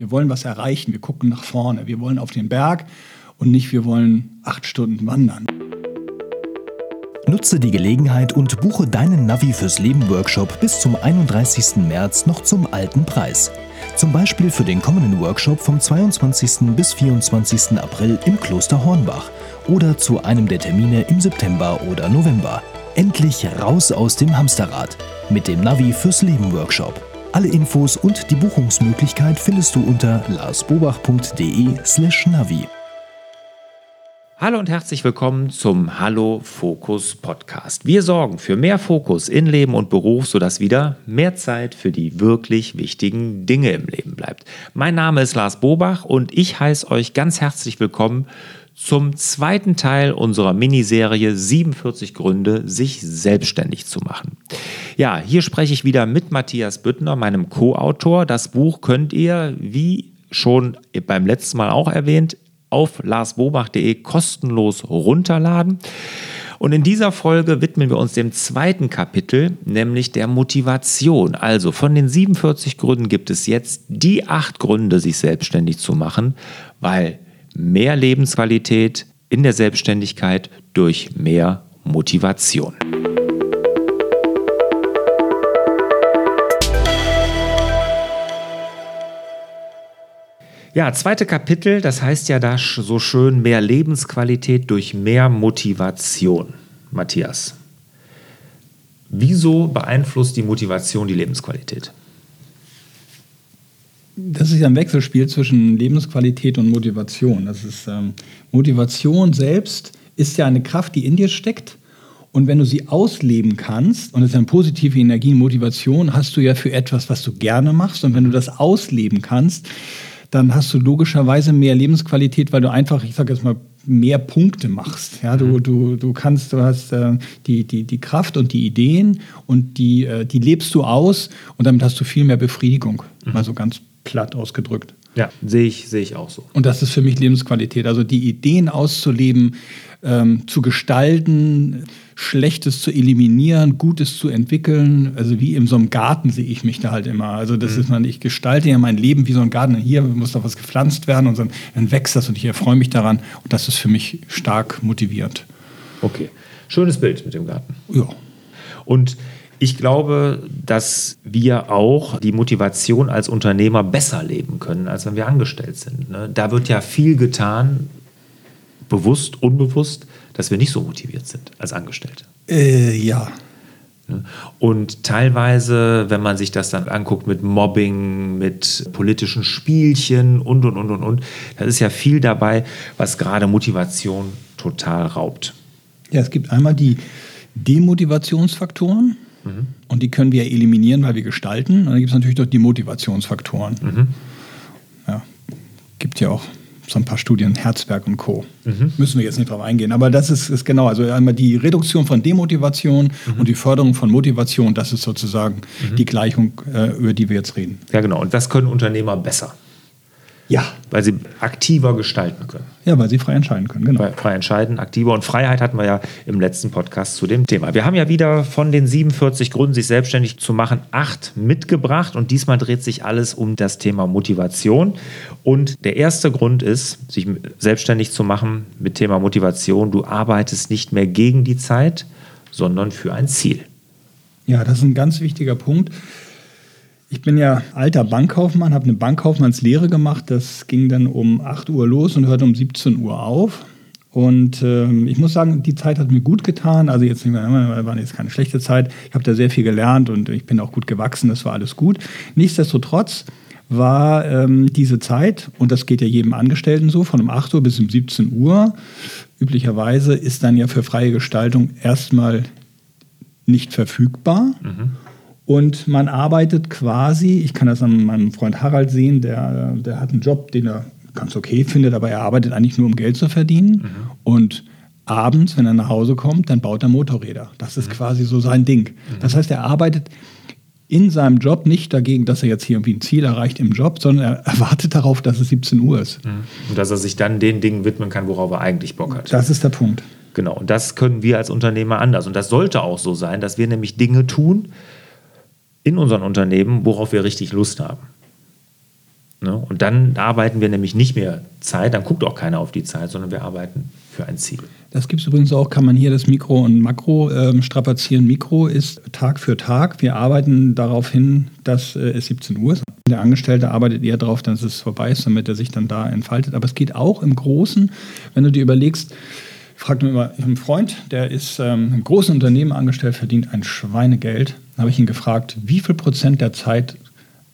Wir wollen was erreichen, wir gucken nach vorne, wir wollen auf den Berg und nicht wir wollen acht Stunden wandern. Nutze die Gelegenheit und buche deinen Navi fürs Leben Workshop bis zum 31. März noch zum alten Preis. Zum Beispiel für den kommenden Workshop vom 22. bis 24. April im Kloster Hornbach oder zu einem der Termine im September oder November. Endlich raus aus dem Hamsterrad mit dem Navi fürs Leben Workshop. Alle Infos und die Buchungsmöglichkeit findest du unter larsbobach.de/navi. Hallo und herzlich willkommen zum Hallo Fokus Podcast. Wir sorgen für mehr Fokus in Leben und Beruf, sodass wieder mehr Zeit für die wirklich wichtigen Dinge im Leben bleibt. Mein Name ist Lars Bobach und ich heiße euch ganz herzlich willkommen zum zweiten Teil unserer Miniserie 47 Gründe, sich selbstständig zu machen. Ja, hier spreche ich wieder mit Matthias Büttner, meinem Co-Autor. Das Buch könnt ihr, wie schon beim letzten Mal auch erwähnt, auf larsbobach.de kostenlos runterladen. Und in dieser Folge widmen wir uns dem zweiten Kapitel, nämlich der Motivation. Also von den 47 Gründen gibt es jetzt die acht Gründe, sich selbstständig zu machen, weil mehr Lebensqualität in der Selbstständigkeit durch mehr Motivation. Ja, zweite Kapitel, das heißt ja da so schön mehr Lebensqualität durch mehr Motivation. Matthias, wieso beeinflusst die Motivation die Lebensqualität? Das ist ja ein Wechselspiel zwischen Lebensqualität und Motivation. Das ist ähm, Motivation selbst ist ja eine Kraft, die in dir steckt. Und wenn du sie ausleben kannst, und das ist eine positive Energie, Motivation, hast du ja für etwas, was du gerne machst. Und wenn du das ausleben kannst, dann hast du logischerweise mehr Lebensqualität, weil du einfach, ich sage jetzt mal, mehr Punkte machst. Ja, du, mhm. du, du kannst, du hast äh, die, die, die Kraft und die Ideen und die, äh, die lebst du aus und damit hast du viel mehr Befriedigung. Mhm. Mal so ganz platt ausgedrückt. Ja, sehe ich, sehe ich auch so. Und das ist für mich Lebensqualität. Also die Ideen auszuleben, ähm, zu gestalten, Schlechtes zu eliminieren, Gutes zu entwickeln. Also wie in so einem Garten sehe ich mich da halt immer. Also das mhm. ist man, ich gestalte ja mein Leben wie so ein Garten. Hier muss doch was gepflanzt werden und dann, dann wächst das und ich erfreue mich daran. Und das ist für mich stark motivierend. Okay. Schönes Bild mit dem Garten. Ja. Und ich glaube, dass wir auch die Motivation als Unternehmer besser leben können, als wenn wir angestellt sind. Ne? Da wird ja viel getan, bewusst, unbewusst, dass wir nicht so motiviert sind als Angestellte. Äh, ja. Ne? Und teilweise, wenn man sich das dann anguckt mit Mobbing, mit politischen Spielchen und, und, und, und, und, da ist ja viel dabei, was gerade Motivation total raubt. Ja, es gibt einmal die Demotivationsfaktoren. Mhm. Und die können wir eliminieren, weil wir gestalten. Und dann gibt es natürlich doch die Motivationsfaktoren. Mhm. Ja, gibt ja auch so ein paar Studien, Herzberg und Co. Mhm. Müssen wir jetzt nicht drauf eingehen. Aber das ist, ist genau, also einmal die Reduktion von Demotivation mhm. und die Förderung von Motivation, das ist sozusagen mhm. die Gleichung, äh, über die wir jetzt reden. Ja, genau. Und das können Unternehmer besser. Ja. Weil sie aktiver gestalten können. Ja, weil sie frei entscheiden können, genau. Weil frei entscheiden, aktiver. Und Freiheit hatten wir ja im letzten Podcast zu dem Thema. Wir haben ja wieder von den 47 Gründen, sich selbstständig zu machen, acht mitgebracht. Und diesmal dreht sich alles um das Thema Motivation. Und der erste Grund ist, sich selbstständig zu machen mit Thema Motivation. Du arbeitest nicht mehr gegen die Zeit, sondern für ein Ziel. Ja, das ist ein ganz wichtiger Punkt. Ich bin ja alter Bankkaufmann, habe eine Bankkaufmannslehre gemacht. Das ging dann um 8 Uhr los und hörte um 17 Uhr auf. Und äh, ich muss sagen, die Zeit hat mir gut getan. Also jetzt nicht mehr, war jetzt keine schlechte Zeit. Ich habe da sehr viel gelernt und ich bin auch gut gewachsen. Das war alles gut. Nichtsdestotrotz war ähm, diese Zeit, und das geht ja jedem Angestellten so, von um 8 Uhr bis um 17 Uhr, üblicherweise ist dann ja für freie Gestaltung erstmal nicht verfügbar. Mhm. Und man arbeitet quasi, ich kann das an meinem Freund Harald sehen, der, der hat einen Job, den er ganz okay findet, aber er arbeitet eigentlich nur, um Geld zu verdienen. Mhm. Und abends, wenn er nach Hause kommt, dann baut er Motorräder. Das ist mhm. quasi so sein Ding. Mhm. Das heißt, er arbeitet in seinem Job nicht dagegen, dass er jetzt hier irgendwie ein Ziel erreicht im Job, sondern er erwartet darauf, dass es 17 Uhr ist. Mhm. Und dass er sich dann den Dingen widmen kann, worauf er eigentlich Bock hat. Das ist der Punkt. Genau, und das können wir als Unternehmer anders. Und das sollte auch so sein, dass wir nämlich Dinge tun, in unseren Unternehmen, worauf wir richtig Lust haben. Ne? Und dann arbeiten wir nämlich nicht mehr Zeit, dann guckt auch keiner auf die Zeit, sondern wir arbeiten für ein Ziel. Das gibt es übrigens auch, kann man hier das Mikro und Makro ähm, strapazieren. Mikro ist Tag für Tag. Wir arbeiten darauf hin, dass äh, es 17 Uhr ist. Der Angestellte arbeitet eher darauf, dass es vorbei ist, damit er sich dann da entfaltet. Aber es geht auch im Großen, wenn du dir überlegst, fragt mir habe einen Freund, der ist ähm, im großen Unternehmen angestellt, verdient ein Schweinegeld. Da habe ich ihn gefragt, wie viel Prozent der Zeit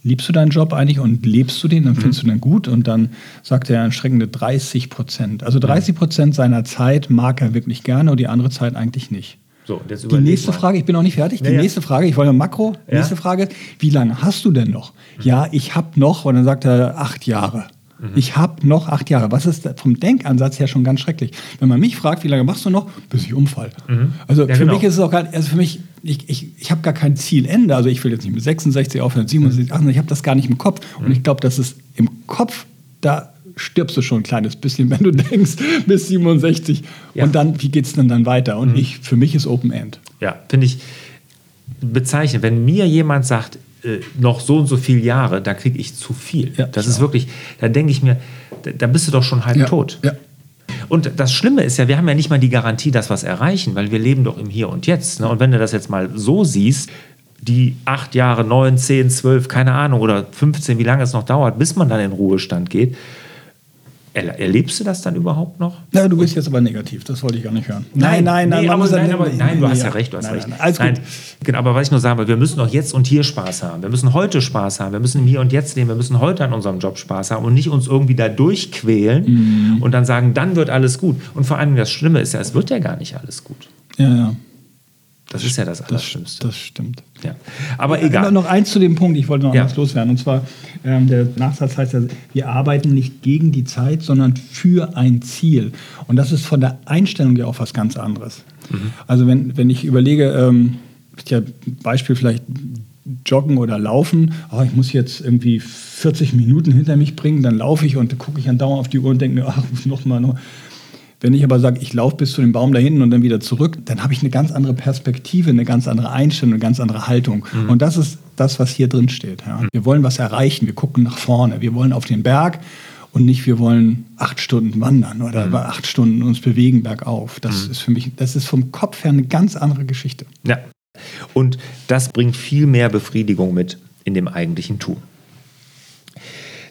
liebst du deinen Job eigentlich und lebst du den, dann findest mhm. du den gut und dann sagt er erschreckende 30 Prozent. Also 30 Prozent seiner Zeit mag er wirklich gerne und die andere Zeit eigentlich nicht. So, die nächste mal. Frage, ich bin noch nicht fertig. Die ja, nächste Frage, ich wollte Makro. Ja. Nächste Frage, wie lange hast du denn noch? Mhm. Ja, ich habe noch, und dann sagt er, acht Jahre. Mhm. Ich habe noch acht Jahre. Was ist vom Denkansatz her schon ganz schrecklich? Wenn man mich fragt, wie lange machst du noch, bis ich umfall. Mhm. Also ja, für genau. mich ist es auch gar, also für mich, ich, ich, ich habe gar kein Zielende. Also ich will jetzt nicht mit 66 aufhören, 67, 68, ich habe das gar nicht im Kopf. Und ich glaube, dass es im Kopf, da stirbst du schon ein kleines bisschen, wenn du denkst, bis 67. Ja. Und dann, wie geht es denn dann weiter? Und mhm. ich, für mich ist Open End. Ja, finde ich bezeichnend. Wenn mir jemand sagt, äh, noch so und so viele Jahre, da kriege ich zu viel. Ja, das ist wirklich, da denke ich mir, da, da, bist du doch schon halb ja, tot. Ja. Und das Schlimme ist ja, wir haben ja nicht mal die Garantie, dass wir es erreichen, weil wir leben doch im Hier und Jetzt. Ne? Und wenn du das jetzt mal so siehst, die acht Jahre, neun, zehn, zwölf, keine Ahnung, oder 15, wie lange es noch dauert, bis man dann in Ruhestand geht, Erlebst du das dann überhaupt noch? Na, du bist jetzt aber negativ, das wollte ich gar nicht hören. Nein, nein, nein, nee, aber, nein, aber, nein, du hast ja recht, du hast nein, recht. Nein, alles gut. Genau, aber was ich nur sagen will, wir müssen doch jetzt und hier Spaß haben. Wir müssen heute Spaß haben. Wir müssen im Hier und Jetzt leben. Wir müssen heute an unserem Job Spaß haben und nicht uns irgendwie da durchquälen mhm. und dann sagen, dann wird alles gut. Und vor allem das Schlimme ist ja, es wird ja gar nicht alles gut. Ja, ja. Das ist ja das Allerschlimmste. Das, das stimmt. Ja. Aber ja, egal. Noch eins zu dem Punkt, ich wollte noch ja. was loswerden. Und zwar, ähm, der Nachsatz heißt ja, wir arbeiten nicht gegen die Zeit, sondern für ein Ziel. Und das ist von der Einstellung ja auch was ganz anderes. Mhm. Also wenn, wenn ich überlege, ähm, ja, Beispiel vielleicht Joggen oder Laufen, oh, ich muss jetzt irgendwie 40 Minuten hinter mich bringen, dann laufe ich und gucke ich dann dauernd auf die Uhr und denke mir, ach, noch mal, noch. Wenn ich aber sage, ich laufe bis zu dem Baum da hinten und dann wieder zurück, dann habe ich eine ganz andere Perspektive, eine ganz andere Einstellung, eine ganz andere Haltung. Mhm. Und das ist das, was hier drin steht. Ja. Wir wollen was erreichen, wir gucken nach vorne, wir wollen auf den Berg und nicht, wir wollen acht Stunden wandern oder mhm. acht Stunden uns bewegen bergauf. Das mhm. ist für mich, das ist vom Kopf her eine ganz andere Geschichte. Ja. Und das bringt viel mehr Befriedigung mit in dem eigentlichen Tun.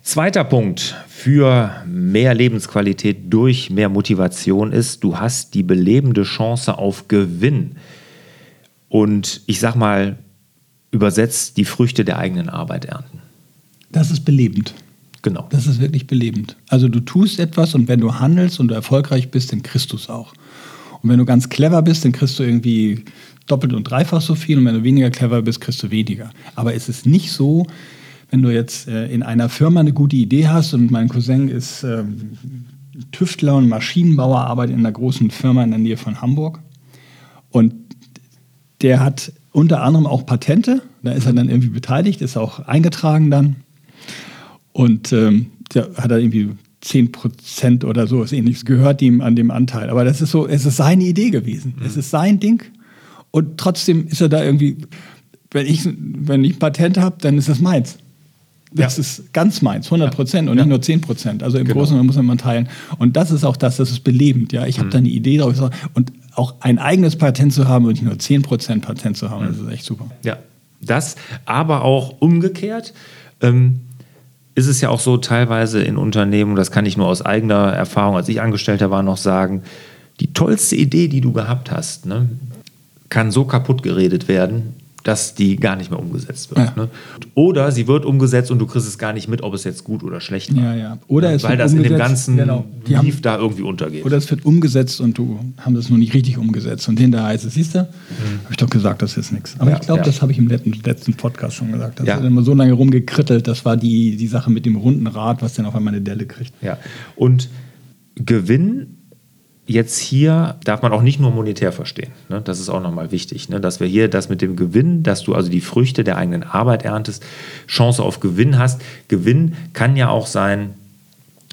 Zweiter Punkt für mehr Lebensqualität durch mehr Motivation ist, du hast die belebende Chance auf Gewinn. Und ich sag mal, übersetzt die Früchte der eigenen Arbeit ernten. Das ist belebend. Genau. Das ist wirklich belebend. Also du tust etwas und wenn du handelst und du erfolgreich bist, dann kriegst du es auch. Und wenn du ganz clever bist, dann kriegst du irgendwie doppelt und dreifach so viel und wenn du weniger clever bist, kriegst du weniger. Aber es ist nicht so, wenn du jetzt äh, in einer Firma eine gute Idee hast und mein Cousin ist äh, Tüftler und Maschinenbauer, arbeitet in einer großen Firma in der Nähe von Hamburg und der hat unter anderem auch Patente, da ist er dann irgendwie beteiligt, ist auch eingetragen dann und ähm, der hat er irgendwie 10 Prozent oder so, ist ähnliches, gehört ihm an dem Anteil. Aber das ist so, es ist seine Idee gewesen. Mhm. Es ist sein Ding. Und trotzdem ist er da irgendwie, wenn ich, wenn ich ein Patent habe, dann ist das meins. Das ja. ist ganz meins, 100 Prozent und nicht nur 10 Prozent. Also im genau. Großen und Ganzen muss man teilen. Und das ist auch das, das ist belebend. Ja, ich habe mhm. da eine Idee drauf. Und auch ein eigenes Patent zu haben und nicht nur 10 Prozent Patent zu haben, mhm. das ist echt super. Ja, das, aber auch umgekehrt. Ähm, ist es ja auch so teilweise in Unternehmen, das kann ich nur aus eigener Erfahrung, als ich Angestellter war, noch sagen, die tollste Idee, die du gehabt hast, ne, kann so kaputt geredet werden, dass die gar nicht mehr umgesetzt wird. Ja. Ne? Oder sie wird umgesetzt und du kriegst es gar nicht mit, ob es jetzt gut oder schlecht war. Ja, ja. Oder es Weil das in dem ganzen genau. Die Lief da irgendwie untergeht. Oder es wird umgesetzt und du haben das nur nicht richtig umgesetzt. Und hinterher heißt es, siehst du, mhm. habe ich doch gesagt, das ist nichts. Aber ja, ich glaube, ja. das habe ich im letzten, letzten, Podcast schon gesagt. Das ja. hat immer so lange rumgekrittelt. Das war die, die Sache mit dem runden Rad, was dann auf einmal eine Delle kriegt. Ja. Und Gewinn jetzt hier darf man auch nicht nur monetär verstehen. Ne? Das ist auch nochmal wichtig, ne? dass wir hier das mit dem Gewinn, dass du also die Früchte der eigenen Arbeit erntest, Chance auf Gewinn hast. Gewinn kann ja auch sein,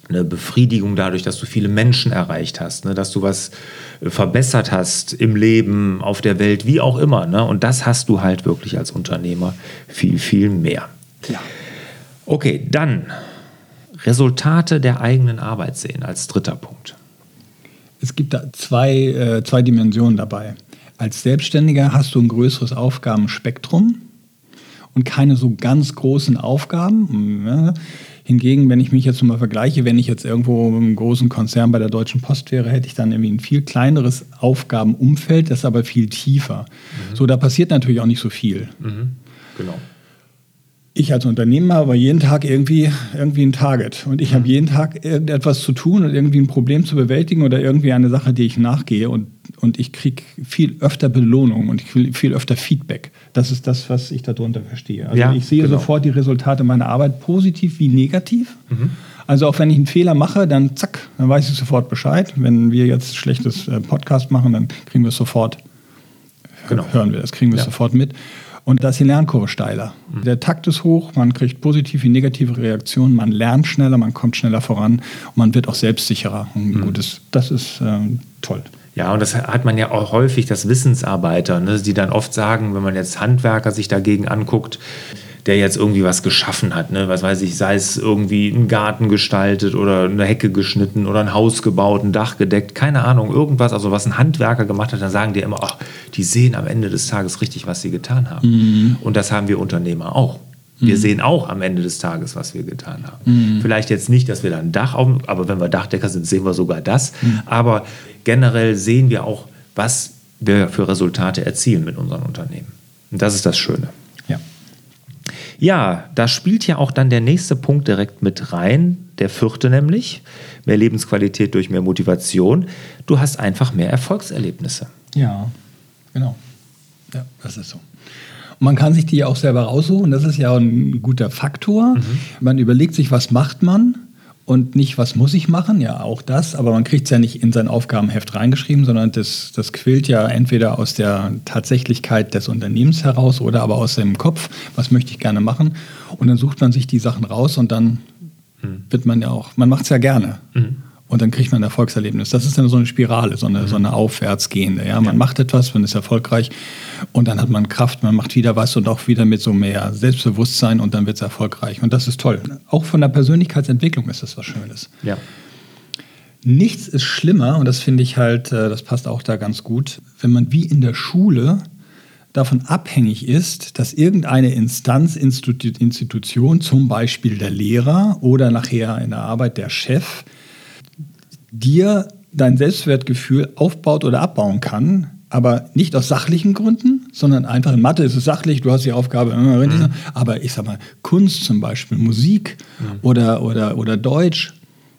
eine Befriedigung dadurch, dass du viele Menschen erreicht hast, ne? dass du was äh, verbessert hast im Leben, auf der Welt, wie auch immer. Ne? Und das hast du halt wirklich als Unternehmer viel, viel mehr. Ja. Okay, dann Resultate der eigenen Arbeit sehen als dritter Punkt. Es gibt da zwei, äh, zwei Dimensionen dabei. Als Selbstständiger hast du ein größeres Aufgabenspektrum und keine so ganz großen Aufgaben. Ja. Hingegen, wenn ich mich jetzt mal vergleiche, wenn ich jetzt irgendwo im großen Konzern bei der Deutschen Post wäre, hätte ich dann irgendwie ein viel kleineres Aufgabenumfeld, das aber viel tiefer. Mhm. So, da passiert natürlich auch nicht so viel. Mhm. Genau ich als Unternehmer habe jeden Tag irgendwie, irgendwie ein Target. Und ich habe mhm. jeden Tag irgendetwas zu tun und irgendwie ein Problem zu bewältigen oder irgendwie eine Sache, die ich nachgehe. Und, und ich kriege viel öfter Belohnung und ich kriege viel öfter Feedback. Das ist das, was ich darunter verstehe. Also ja, ich sehe genau. sofort die Resultate meiner Arbeit positiv wie negativ. Mhm. Also auch wenn ich einen Fehler mache, dann zack, dann weiß ich sofort Bescheid. Wenn wir jetzt schlechtes äh, Podcast machen, dann kriegen wir es sofort, genau. hören wir das, kriegen wir es ja. sofort mit. Und da ist die Lernkurve steiler. Mhm. Der Takt ist hoch, man kriegt positive wie negative Reaktionen, man lernt schneller, man kommt schneller voran und man wird auch selbstsicherer. Und mhm. gutes, das ist ähm, toll. Ja, und das hat man ja auch häufig, dass Wissensarbeiter, ne, die dann oft sagen, wenn man jetzt Handwerker sich dagegen anguckt, der jetzt irgendwie was geschaffen hat. Ne? Was weiß ich, sei es irgendwie einen Garten gestaltet oder eine Hecke geschnitten oder ein Haus gebaut, ein Dach gedeckt, keine Ahnung, irgendwas, also was ein Handwerker gemacht hat, dann sagen die immer, ach, die sehen am Ende des Tages richtig, was sie getan haben. Mhm. Und das haben wir Unternehmer auch. Wir mhm. sehen auch am Ende des Tages, was wir getan haben. Mhm. Vielleicht jetzt nicht, dass wir dann ein Dach auf, aber wenn wir Dachdecker sind, sehen wir sogar das. Mhm. Aber generell sehen wir auch, was wir für Resultate erzielen mit unseren Unternehmen. Und das ist das Schöne. Ja, da spielt ja auch dann der nächste Punkt direkt mit rein, der vierte nämlich, mehr Lebensqualität durch mehr Motivation. Du hast einfach mehr Erfolgserlebnisse. Ja, genau. Ja, das ist so. Und man kann sich die ja auch selber raussuchen, das ist ja ein guter Faktor. Mhm. Man überlegt sich, was macht man und nicht, was muss ich machen, ja auch das, aber man kriegt es ja nicht in sein Aufgabenheft reingeschrieben, sondern das, das quillt ja entweder aus der Tatsächlichkeit des Unternehmens heraus oder aber aus dem Kopf, was möchte ich gerne machen. Und dann sucht man sich die Sachen raus und dann mhm. wird man ja auch, man macht es ja gerne. Mhm und dann kriegt man ein Erfolgserlebnis. Das ist dann so eine Spirale, so eine, mhm. so eine aufwärtsgehende. Ja? Man ja. macht etwas, man ist erfolgreich und dann hat man Kraft, man macht wieder was und auch wieder mit so mehr Selbstbewusstsein und dann wird es erfolgreich. Und das ist toll. Auch von der Persönlichkeitsentwicklung ist das was Schönes. Ja. Nichts ist schlimmer, und das finde ich halt, äh, das passt auch da ganz gut, wenn man wie in der Schule davon abhängig ist, dass irgendeine Instanz, Institution, zum Beispiel der Lehrer oder nachher in der Arbeit der Chef, dir dein Selbstwertgefühl aufbaut oder abbauen kann, aber nicht aus sachlichen Gründen, sondern einfach in Mathe ist es sachlich, du hast die Aufgabe, mhm. aber ich sag mal, Kunst zum Beispiel, Musik mhm. oder, oder, oder Deutsch.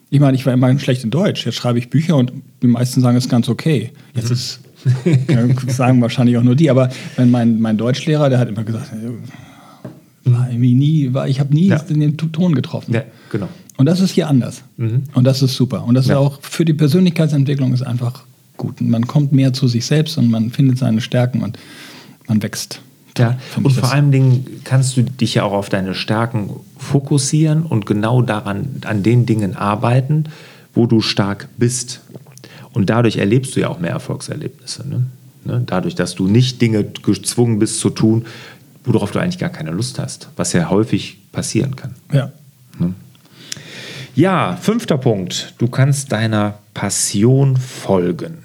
Ich meine, ich war immer schlecht in Deutsch. Jetzt schreibe ich Bücher und die meisten sagen, es ist ganz okay. Jetzt mhm. ist, sagen wahrscheinlich auch nur die, aber mein, mein Deutschlehrer, der hat immer gesagt, äh, war nie, war, ich habe nie ja. den Ton getroffen. Ja, genau. Und das ist hier anders. Mhm. Und das ist super. Und das ja. ist auch für die Persönlichkeitsentwicklung ist einfach gut. Und man kommt mehr zu sich selbst und man findet seine Stärken und man wächst. Ja, und vor allen Dingen kannst du dich ja auch auf deine Stärken fokussieren und genau daran, an den Dingen arbeiten, wo du stark bist. Und dadurch erlebst du ja auch mehr Erfolgserlebnisse. Ne? Ne? Dadurch, dass du nicht Dinge gezwungen bist zu tun, worauf du eigentlich gar keine Lust hast, was ja häufig passieren kann. Ja. Ne? Ja, fünfter Punkt. Du kannst deiner Passion folgen.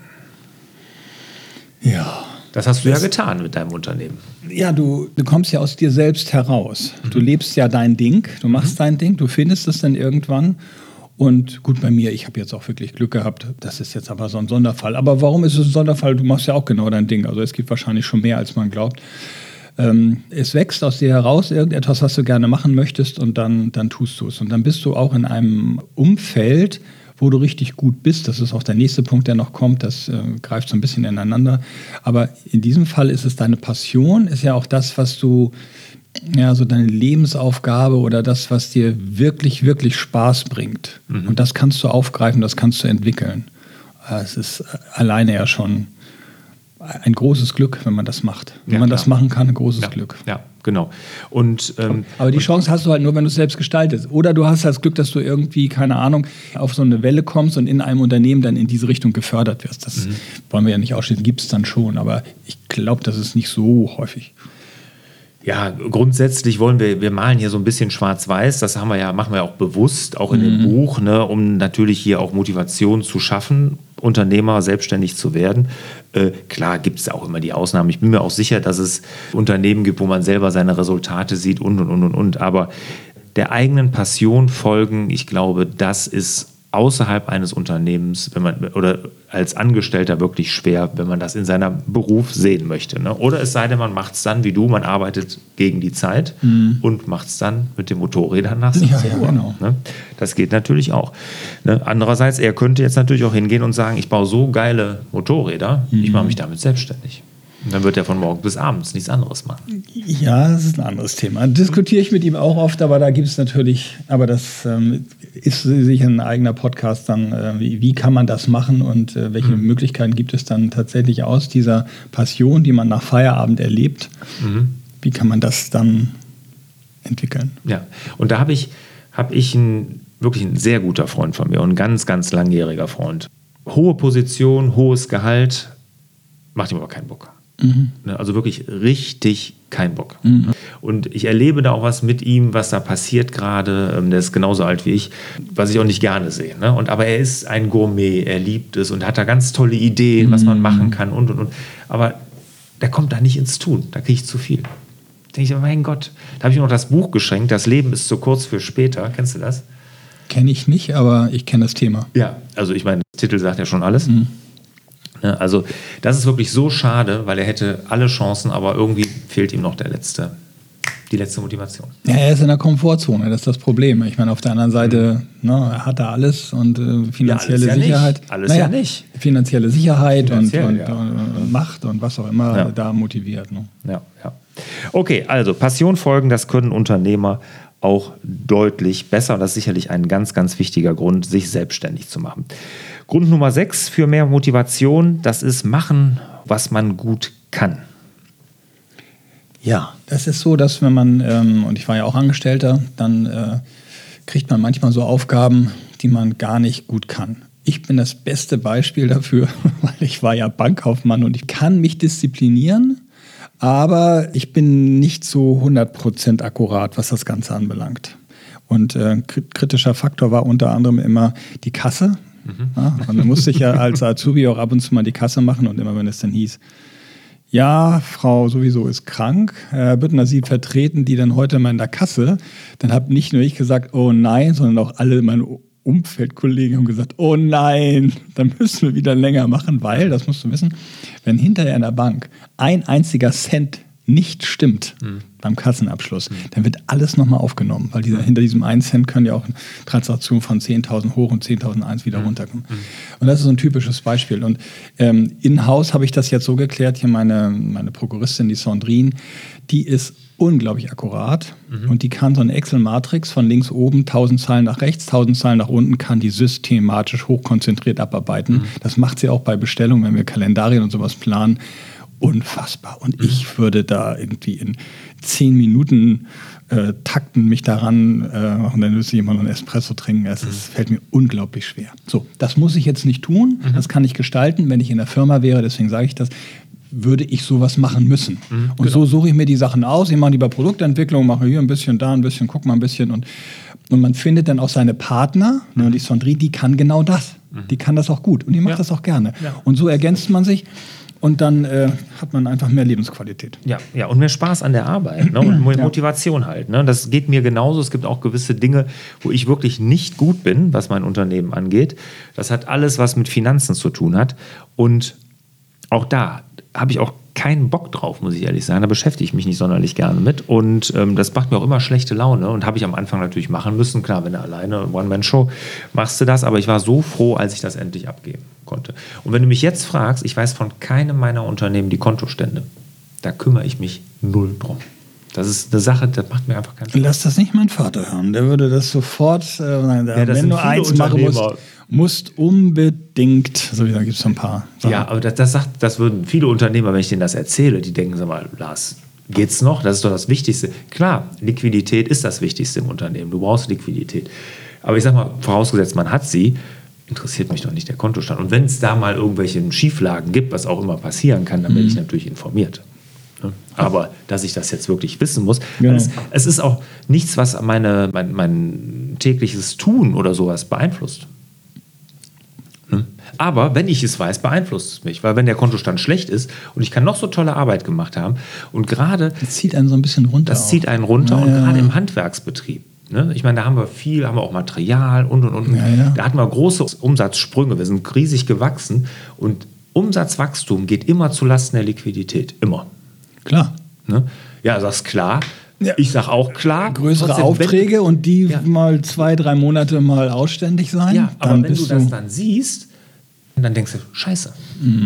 Ja. Das hast du das, ja getan mit deinem Unternehmen. Ja, du, du kommst ja aus dir selbst heraus. Mhm. Du lebst ja dein Ding, du machst mhm. dein Ding, du findest es dann irgendwann. Und gut, bei mir, ich habe jetzt auch wirklich Glück gehabt. Das ist jetzt aber so ein Sonderfall. Aber warum ist es ein Sonderfall? Du machst ja auch genau dein Ding. Also es gibt wahrscheinlich schon mehr, als man glaubt. Ähm, es wächst aus dir heraus irgendetwas, was du gerne machen möchtest und dann, dann tust du es. Und dann bist du auch in einem Umfeld, wo du richtig gut bist. Das ist auch der nächste Punkt, der noch kommt. Das äh, greift so ein bisschen ineinander. Aber in diesem Fall ist es deine Passion, ist ja auch das, was du, ja, so deine Lebensaufgabe oder das, was dir wirklich, wirklich Spaß bringt. Mhm. Und das kannst du aufgreifen, das kannst du entwickeln. Äh, es ist alleine ja schon ein großes Glück, wenn man das macht. Wenn ja, man klar. das machen kann, ein großes ja, Glück. Ja, genau. Und, ähm, Aber die Chance hast du halt nur, wenn du es selbst gestaltest. Oder du hast das Glück, dass du irgendwie, keine Ahnung, auf so eine Welle kommst und in einem Unternehmen dann in diese Richtung gefördert wirst. Das mhm. wollen wir ja nicht ausschließen, gibt es dann schon. Aber ich glaube, das ist nicht so häufig. Ja, grundsätzlich wollen wir, wir malen hier so ein bisschen schwarz-weiß. Das haben wir ja, machen wir auch bewusst, auch in dem Buch, ne, um natürlich hier auch Motivation zu schaffen, Unternehmer selbstständig zu werden. Äh, klar gibt es auch immer die Ausnahmen. Ich bin mir auch sicher, dass es Unternehmen gibt, wo man selber seine Resultate sieht und und und und und. Aber der eigenen Passion folgen, ich glaube, das ist außerhalb eines Unternehmens, wenn man oder als Angestellter wirklich schwer, wenn man das in seinem Beruf sehen möchte. Ne? Oder es sei denn, man macht es dann wie du, man arbeitet gegen die Zeit mhm. und macht es dann mit dem Motorrädern nach 17 ja, ja, Genau. Ne? Das geht natürlich auch. Ne? Andererseits, er könnte jetzt natürlich auch hingehen und sagen, ich baue so geile Motorräder, mhm. ich mache mich damit selbstständig. Und dann wird er von morgens bis abends nichts anderes machen. Ja, das ist ein anderes Thema. Diskutiere ich mit ihm auch oft, aber da gibt es natürlich, aber das ähm, ist sicher ein eigener Podcast dann, äh, wie, wie, kann man das machen und äh, welche mhm. Möglichkeiten gibt es dann tatsächlich aus dieser Passion, die man nach Feierabend erlebt, mhm. wie kann man das dann entwickeln? Ja, und da habe ich, hab ich einen, wirklich ein sehr guter Freund von mir und ein ganz, ganz langjähriger Freund. Hohe Position, hohes Gehalt, macht ihm aber keinen Bock. Mhm. Also wirklich richtig kein Bock. Mhm. Und ich erlebe da auch was mit ihm, was da passiert gerade. Ähm, der ist genauso alt wie ich, was ich auch nicht gerne sehe. Ne? Und, aber er ist ein Gourmet, er liebt es und hat da ganz tolle Ideen, mhm. was man mhm. machen kann und und und. Aber der kommt da nicht ins Tun, da kriege ich zu viel. Da denke ich, mein Gott, da habe ich noch das Buch geschenkt, Das Leben ist zu kurz für später. Kennst du das? Kenne ich nicht, aber ich kenne das Thema. Ja, also ich meine, der Titel sagt ja schon alles. Ne, also das ist wirklich so schade, weil er hätte alle Chancen, aber irgendwie fehlt ihm noch der letzte, die letzte Motivation. Ja, er ist in der Komfortzone, das ist das Problem. Ich meine, auf der anderen Seite, mhm. ne, er hat da alles und äh, finanzielle ja, alles Sicherheit. Ja alles naja, ja nicht. Finanzielle Sicherheit Finanziell, und, und, ja. und, Macht und was auch immer da motiviert. Ne? Ja, ja. Okay, also Passion folgen, das können Unternehmer auch deutlich besser. Und das ist sicherlich ein ganz, ganz wichtiger Grund, sich selbstständig zu machen. Grund Nummer 6 für mehr Motivation, das ist machen, was man gut kann. Ja, das ist so, dass wenn man, ähm, und ich war ja auch Angestellter, dann äh, kriegt man manchmal so Aufgaben, die man gar nicht gut kann. Ich bin das beste Beispiel dafür, weil ich war ja Bankkaufmann und ich kann mich disziplinieren, aber ich bin nicht so 100% akkurat, was das Ganze anbelangt. Und äh, kritischer Faktor war unter anderem immer die Kasse. Mhm. Ja, und dann musste ich ja als Azubi auch ab und zu mal die Kasse machen und immer wenn es dann hieß, ja, Frau sowieso ist krank, Herr Büttner, Sie vertreten die dann heute mal in der Kasse, dann habe nicht nur ich gesagt, oh nein, sondern auch alle meine Umfeldkollegen haben gesagt, oh nein, dann müssen wir wieder länger machen, weil, das musst du wissen, wenn hinterher in der Bank ein einziger Cent nicht stimmt mhm. beim Kassenabschluss, mhm. dann wird alles nochmal aufgenommen, weil dieser, hinter diesem 1 Cent können ja auch Transaktionen von 10.000 hoch und 10.001 wieder mhm. runterkommen. Mhm. Und das ist so ein typisches Beispiel. Und ähm, in-house habe ich das jetzt so geklärt, hier meine, meine Prokuristin, die Sandrine, die ist unglaublich akkurat mhm. und die kann so eine Excel-Matrix von links oben, 1000 Zahlen nach rechts, 1000 Zahlen nach unten, kann die systematisch hochkonzentriert abarbeiten. Mhm. Das macht sie auch bei Bestellungen, wenn wir Kalendarien und sowas planen unfassbar. Und ich würde da irgendwie in zehn Minuten äh, takten mich daran äh, und dann müsste jemand einen Espresso trinken. Es mhm. fällt mir unglaublich schwer. So, das muss ich jetzt nicht tun. Mhm. Das kann ich gestalten, wenn ich in der Firma wäre. Deswegen sage ich das würde ich sowas machen müssen. Mhm, und genau. so suche ich mir die Sachen aus. Ich mache lieber Produktentwicklung, mache hier ein bisschen, da ein bisschen, guck mal ein bisschen. Und, und man findet dann auch seine Partner. Ne, und die Sondri, die kann genau das. Mhm. Die kann das auch gut und die macht ja. das auch gerne. Ja. Und so ergänzt man sich und dann äh, hat man einfach mehr Lebensqualität. Ja, ja, und mehr Spaß an der Arbeit ne? und Motivation ja. halt. Ne? Das geht mir genauso. Es gibt auch gewisse Dinge, wo ich wirklich nicht gut bin, was mein Unternehmen angeht. Das hat alles, was mit Finanzen zu tun hat. Und auch da habe ich auch keinen Bock drauf, muss ich ehrlich sagen. Da beschäftige ich mich nicht sonderlich gerne mit. Und ähm, das macht mir auch immer schlechte Laune. Und habe ich am Anfang natürlich machen müssen. Klar, wenn du alleine One-Man-Show machst du das. Aber ich war so froh, als ich das endlich abgeben konnte. Und wenn du mich jetzt fragst, ich weiß von keinem meiner Unternehmen die Kontostände. Da kümmere ich mich null drum. Das ist eine Sache, das macht mir einfach keinen Spaß. Lass das nicht mein Vater hören. Der würde das sofort, äh, ja, das wenn du eins machen musst, musst unbedingt, so da gibt es ein paar. Sachen. Ja, aber das, das, sagt, das würden viele Unternehmer, wenn ich denen das erzähle, die denken, sag mal, Lars, geht's noch? Das ist doch das Wichtigste. Klar, Liquidität ist das Wichtigste im Unternehmen. Du brauchst Liquidität. Aber ich sag mal, vorausgesetzt, man hat sie, interessiert mich doch nicht der Kontostand. Und wenn es da mal irgendwelche Schieflagen gibt, was auch immer passieren kann, dann mhm. bin ich natürlich informiert. Aber dass ich das jetzt wirklich wissen muss. Genau. Es, es ist auch nichts, was meine, mein, mein tägliches Tun oder sowas beeinflusst. Aber wenn ich es weiß, beeinflusst es mich. Weil wenn der Kontostand schlecht ist und ich kann noch so tolle Arbeit gemacht haben und gerade Das zieht einen so ein bisschen runter. das auch. zieht einen runter Ja, und gerade im Handwerksbetrieb. Ne? Ich meine, da haben wir viel, haben wir auch Material und und und. Ja, ja. Da hatten wir große Umsatzsprünge. Wir sind riesig gewachsen und Umsatzwachstum geht immer zulasten der Liquidität. Immer. Klar. Ne? Ja, sagst klar. Ja. Ich sag auch klar. Größere Trotzdem, wenn- Aufträge und die Ja. mal zwei, drei Monate mal ausständig sein. Ja, aber wenn du das dann siehst, dann denkst du, scheiße.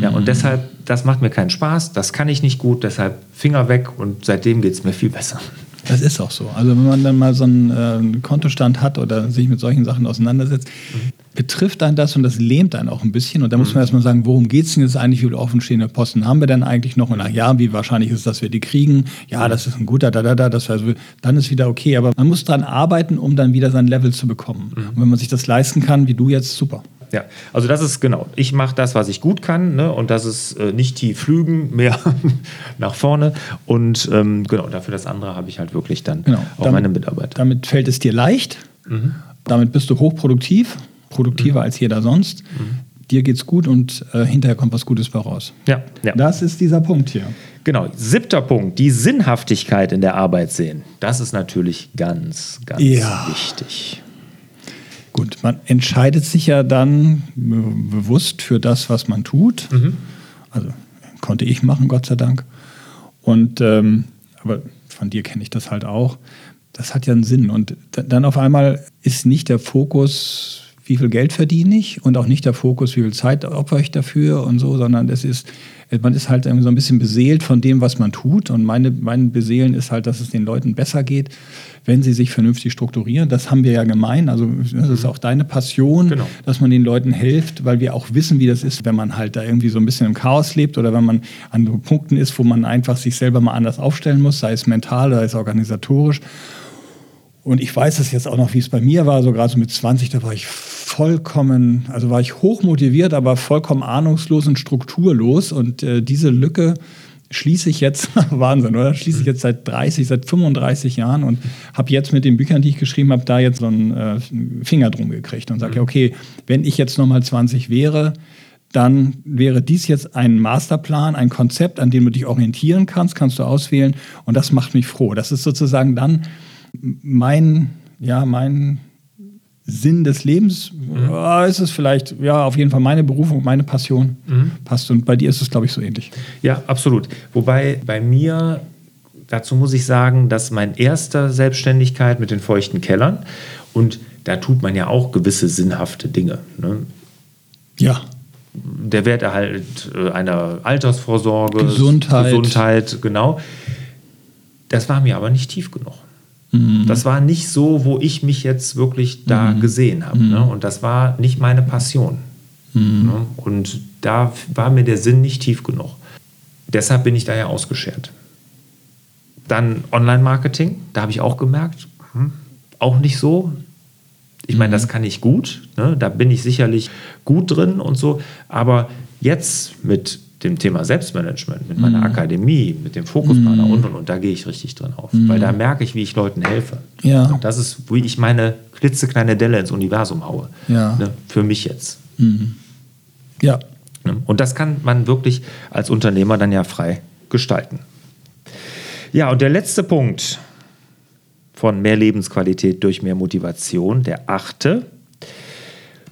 Ja, und deshalb, das macht mir keinen Spaß, das kann ich nicht gut, deshalb Finger weg und seitdem geht es mir viel besser. Das ist auch so. Also wenn man dann mal so einen äh, Kontostand hat oder sich mit solchen Sachen auseinandersetzt, betrifft einen das und das lähmt einen auch ein bisschen. Und da muss man erstmal sagen, worum geht es denn jetzt eigentlich, wie viele offenstehende Posten haben wir denn eigentlich noch? Und ach ja, wie wahrscheinlich ist es, dass wir die kriegen? Ja, das ist ein guter, da, da, da, das war so, dann ist wieder okay. Aber man muss dran arbeiten, um dann wieder sein Level zu bekommen. Und wenn man sich das leisten kann, wie du jetzt, super. Ja, also das ist genau. Ich mache das, was ich gut kann, ne? und das ist äh, nicht tief flügen, mehr nach vorne. Und ähm, genau, dafür das andere habe ich halt wirklich dann Genau. auch Damit- meine Mitarbeiter. Damit fällt es dir leicht. Mhm. Damit bist du hochproduktiv, produktiver als jeder sonst. Mhm. Dir geht's gut und äh, hinterher kommt was Gutes bei raus. Ja, ja. Das ist dieser Punkt hier. Genau. Siebter Punkt, die Sinnhaftigkeit in der Arbeit sehen. Das ist natürlich ganz, ganz Ja. wichtig. Gut, man entscheidet sich ja dann be- bewusst für das, was man tut. Mhm. Also konnte ich machen, Gott sei Dank. Und ähm, aber von dir kenne ich das halt auch. Das hat ja einen Sinn. Und dann auf einmal ist nicht der Fokus, wie viel Geld verdiene ich und auch nicht der Fokus, wie viel Zeit opfere ich dafür und so, sondern es ist, man ist halt so ein bisschen beseelt von dem, was man tut. Und meine, mein Beseelen ist halt, dass es den Leuten besser geht, wenn sie sich vernünftig strukturieren. Das haben wir ja gemein. Also das ist auch deine Passion, Genau. dass man den Leuten hilft, weil wir auch wissen, wie das ist, wenn man halt da irgendwie so ein bisschen im Chaos lebt oder wenn man an so Punkten ist, wo man einfach sich selber mal anders aufstellen muss, sei es mental, sei es organisatorisch. Und ich weiß es jetzt auch noch, wie es bei mir war, so gerade so mit 20, da war ich vollkommen, also war ich hochmotiviert, aber vollkommen ahnungslos und strukturlos. Und äh, diese Lücke schließe ich jetzt, Wahnsinn, oder? Schließe ich jetzt seit 30, seit 35 Jahren und habe jetzt mit den Büchern, die ich geschrieben habe, da jetzt so einen äh, Finger drum gekriegt und sage, ja, okay, wenn ich jetzt nochmal 20 wäre, dann wäre dies jetzt ein Masterplan, ein Konzept, an dem du dich orientieren kannst, kannst du auswählen und das macht mich froh. Das ist sozusagen dann mein, ja, mein Sinn des Lebens. Ja, ist es vielleicht, ja, auf jeden Fall meine Berufung, meine Passion passt. Und bei dir ist es, glaube ich, so ähnlich. Ja, absolut. Wobei bei mir, dazu muss ich sagen, dass mein erster Selbstständigkeit mit den feuchten Kellern und da tut man ja auch gewisse sinnhafte Dinge. Ne? Ja. Der Werterhalt äh, einer Altersvorsorge, Gesundheit. Gesundheit, genau. Das war mir aber nicht tief genug. Das war nicht so, wo ich mich jetzt wirklich da gesehen habe. Ne? Und das war nicht meine Passion. Ne? Und da war mir der Sinn nicht tief genug. Deshalb bin ich da ja ausgeschert. Dann Online-Marketing, da habe ich auch gemerkt, hm, auch nicht so. Ich meine, das kann ich gut, ne? da bin ich sicherlich gut drin und so. Aber jetzt mit dem Thema Selbstmanagement, mit meiner Akademie, mit dem Fokusplaner und und und, da gehe ich richtig drin auf. Weil da merke ich, wie ich Leuten helfe. Ja. Und das ist, wie ich meine klitzekleine Delle ins Universum haue. Ja. Ne? Für mich jetzt. Ja. Ne? Und das kann man wirklich als Unternehmer dann ja frei gestalten. Ja, und der letzte Punkt von mehr Lebensqualität durch mehr Motivation, der achte.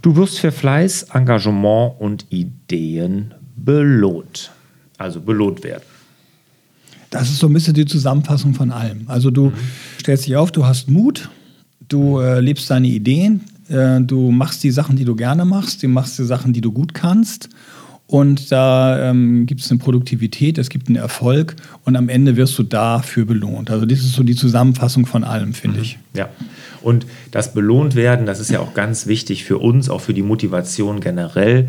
Du wirst für Fleiß, Engagement und Ideen belohnt. Also belohnt werden. Das ist so ein bisschen die Zusammenfassung von allem. Also du stellst dich auf, du hast Mut, du äh, lebst deine Ideen, äh, du machst die Sachen, die du gerne machst, du machst die Sachen, die du gut kannst. Und da ähm, gibt es eine Produktivität, es gibt einen Erfolg und am Ende wirst du dafür belohnt. Also das ist so die Zusammenfassung von allem, finde ich. Ja. Und das belohnt werden, das ist ja auch ganz wichtig für uns, auch für die Motivation generell.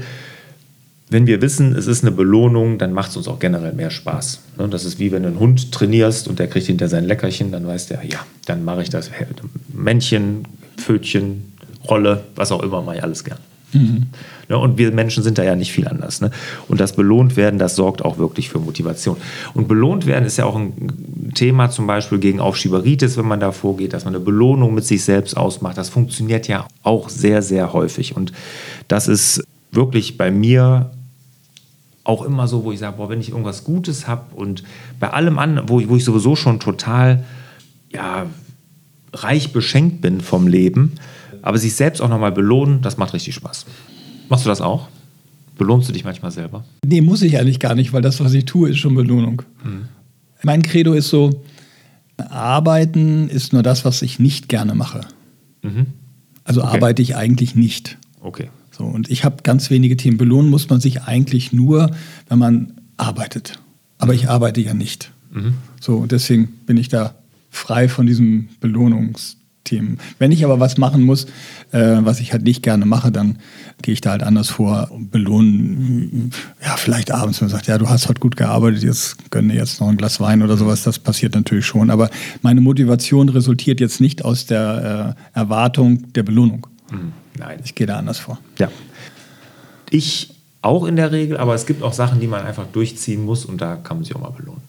Wenn wir wissen, es ist eine Belohnung, dann macht es uns auch generell mehr Spaß. Ne, Das ist wie wenn du einen Hund trainierst und der kriegt hinter sein Leckerchen, dann weiß der, ja, dann mache ich das Männchen, Pfötchen, Rolle, was auch immer, mache ich alles gern. Mhm. Ne, und wir Menschen sind da ja nicht viel anders. Ne? Und das belohnt werden, das sorgt auch wirklich für Motivation. Und belohnt werden ist ja auch ein Thema zum Beispiel gegen Aufschieberitis, wenn man da vorgeht, dass man eine Belohnung mit sich selbst ausmacht. Das funktioniert ja auch sehr, sehr häufig. Und das ist wirklich bei mir auch immer so, wo ich sage, boah, wenn ich irgendwas Gutes habe und bei allem anderen, wo ich, wo ich sowieso schon total ja, reich beschenkt bin vom Leben, aber sich selbst auch nochmal belohnen, das macht richtig Spaß. Machst du das auch? Belohnst du dich manchmal selber? Nee, muss ich eigentlich gar nicht, weil das, was ich tue, ist schon Belohnung. Mhm. Mein Credo ist so, arbeiten ist nur das, was ich nicht gerne mache. Mhm. Also okay. arbeite ich eigentlich nicht. Okay. So, und ich habe ganz wenige Themen. Belohnen muss man sich eigentlich nur, wenn man arbeitet. Aber ich arbeite ja nicht. Mhm. So, und deswegen bin ich da frei von diesem Belohnungs- Themen. Wenn ich aber was machen muss, äh, was ich halt nicht gerne mache, dann gehe ich da halt anders vor und belohnen, ja, vielleicht abends, wenn man sagt, ja, du hast heute gut gearbeitet, jetzt gönne jetzt noch ein Glas Wein oder sowas, das passiert natürlich schon. Aber meine Motivation resultiert jetzt nicht aus der äh, Erwartung der Belohnung. Mhm. Nein. Ich gehe da anders vor. Ja. Ich auch in der Regel, aber es gibt auch Sachen, die man einfach durchziehen muss und da kann man sich auch mal belohnen.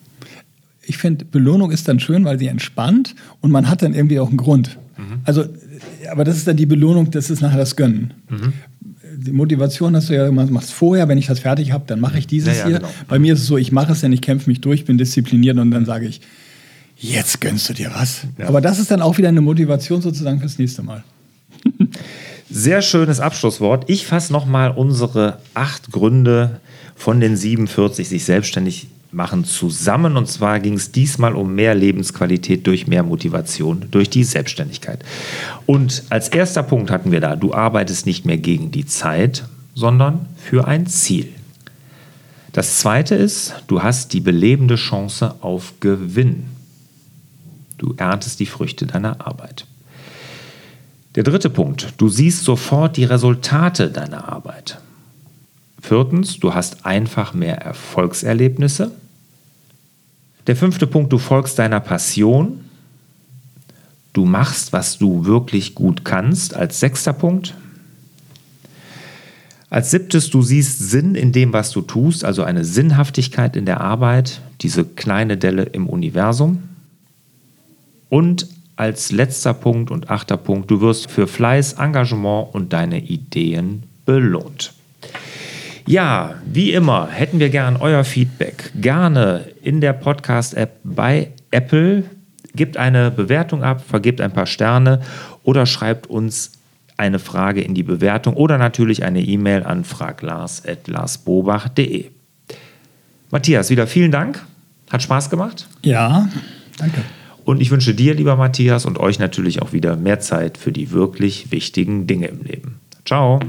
Ich finde, Belohnung ist dann schön, weil sie entspannt und man hat dann irgendwie auch einen Grund. Mhm. Also, aber das ist dann die Belohnung, das ist nachher das Gönnen. Mhm. Die Motivation hast du ja, man macht es vorher, wenn ich das fertig habe, dann mache ich dieses ja, ja, hier. Genau. Bei mir ist es so, ich mache es denn, ich kämpfe mich durch, bin diszipliniert und dann sage ich, jetzt gönnst du dir was. Ja. Aber das ist dann auch wieder eine Motivation sozusagen fürs nächste Mal. Sehr schönes Abschlusswort. Ich fasse nochmal unsere acht Gründe von den 47, sich selbstständig machen zusammen. Und zwar ging es diesmal um mehr Lebensqualität durch mehr Motivation, durch die Selbstständigkeit. Und als erster Punkt hatten wir da, du arbeitest nicht mehr gegen die Zeit, sondern für ein Ziel. Das zweite ist, du hast die belebende Chance auf Gewinn. Du erntest die Früchte deiner Arbeit. Der dritte Punkt, du siehst sofort die Resultate deiner Arbeit. Viertens, du hast einfach mehr Erfolgserlebnisse. Der fünfte Punkt, du folgst deiner Passion. Du machst, was du wirklich gut kannst. Als sechster Punkt. Als siebtes, du siehst Sinn in dem, was du tust, also eine Sinnhaftigkeit in der Arbeit, diese kleine Delle im Universum. Und als letzter Punkt und achter Punkt, du wirst für Fleiß, Engagement und deine Ideen belohnt. Ja, wie immer hätten wir gern euer Feedback. Gerne in der Podcast-App bei Apple. Gebt eine Bewertung ab, vergebt ein paar Sterne oder schreibt uns eine Frage in die Bewertung oder natürlich eine E-Mail an fraglars.larsbobach.de. Matthias, wieder vielen Dank. Hat Spaß gemacht? Ja, danke. Und ich wünsche dir, lieber Matthias, und euch natürlich auch wieder mehr Zeit für die wirklich wichtigen Dinge im Leben. Ciao.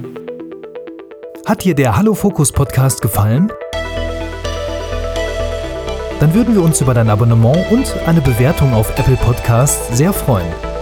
Hat dir der Hallo Fokus Podcast gefallen? Dann würden wir uns über dein Abonnement und eine Bewertung auf Apple Podcast sehr freuen.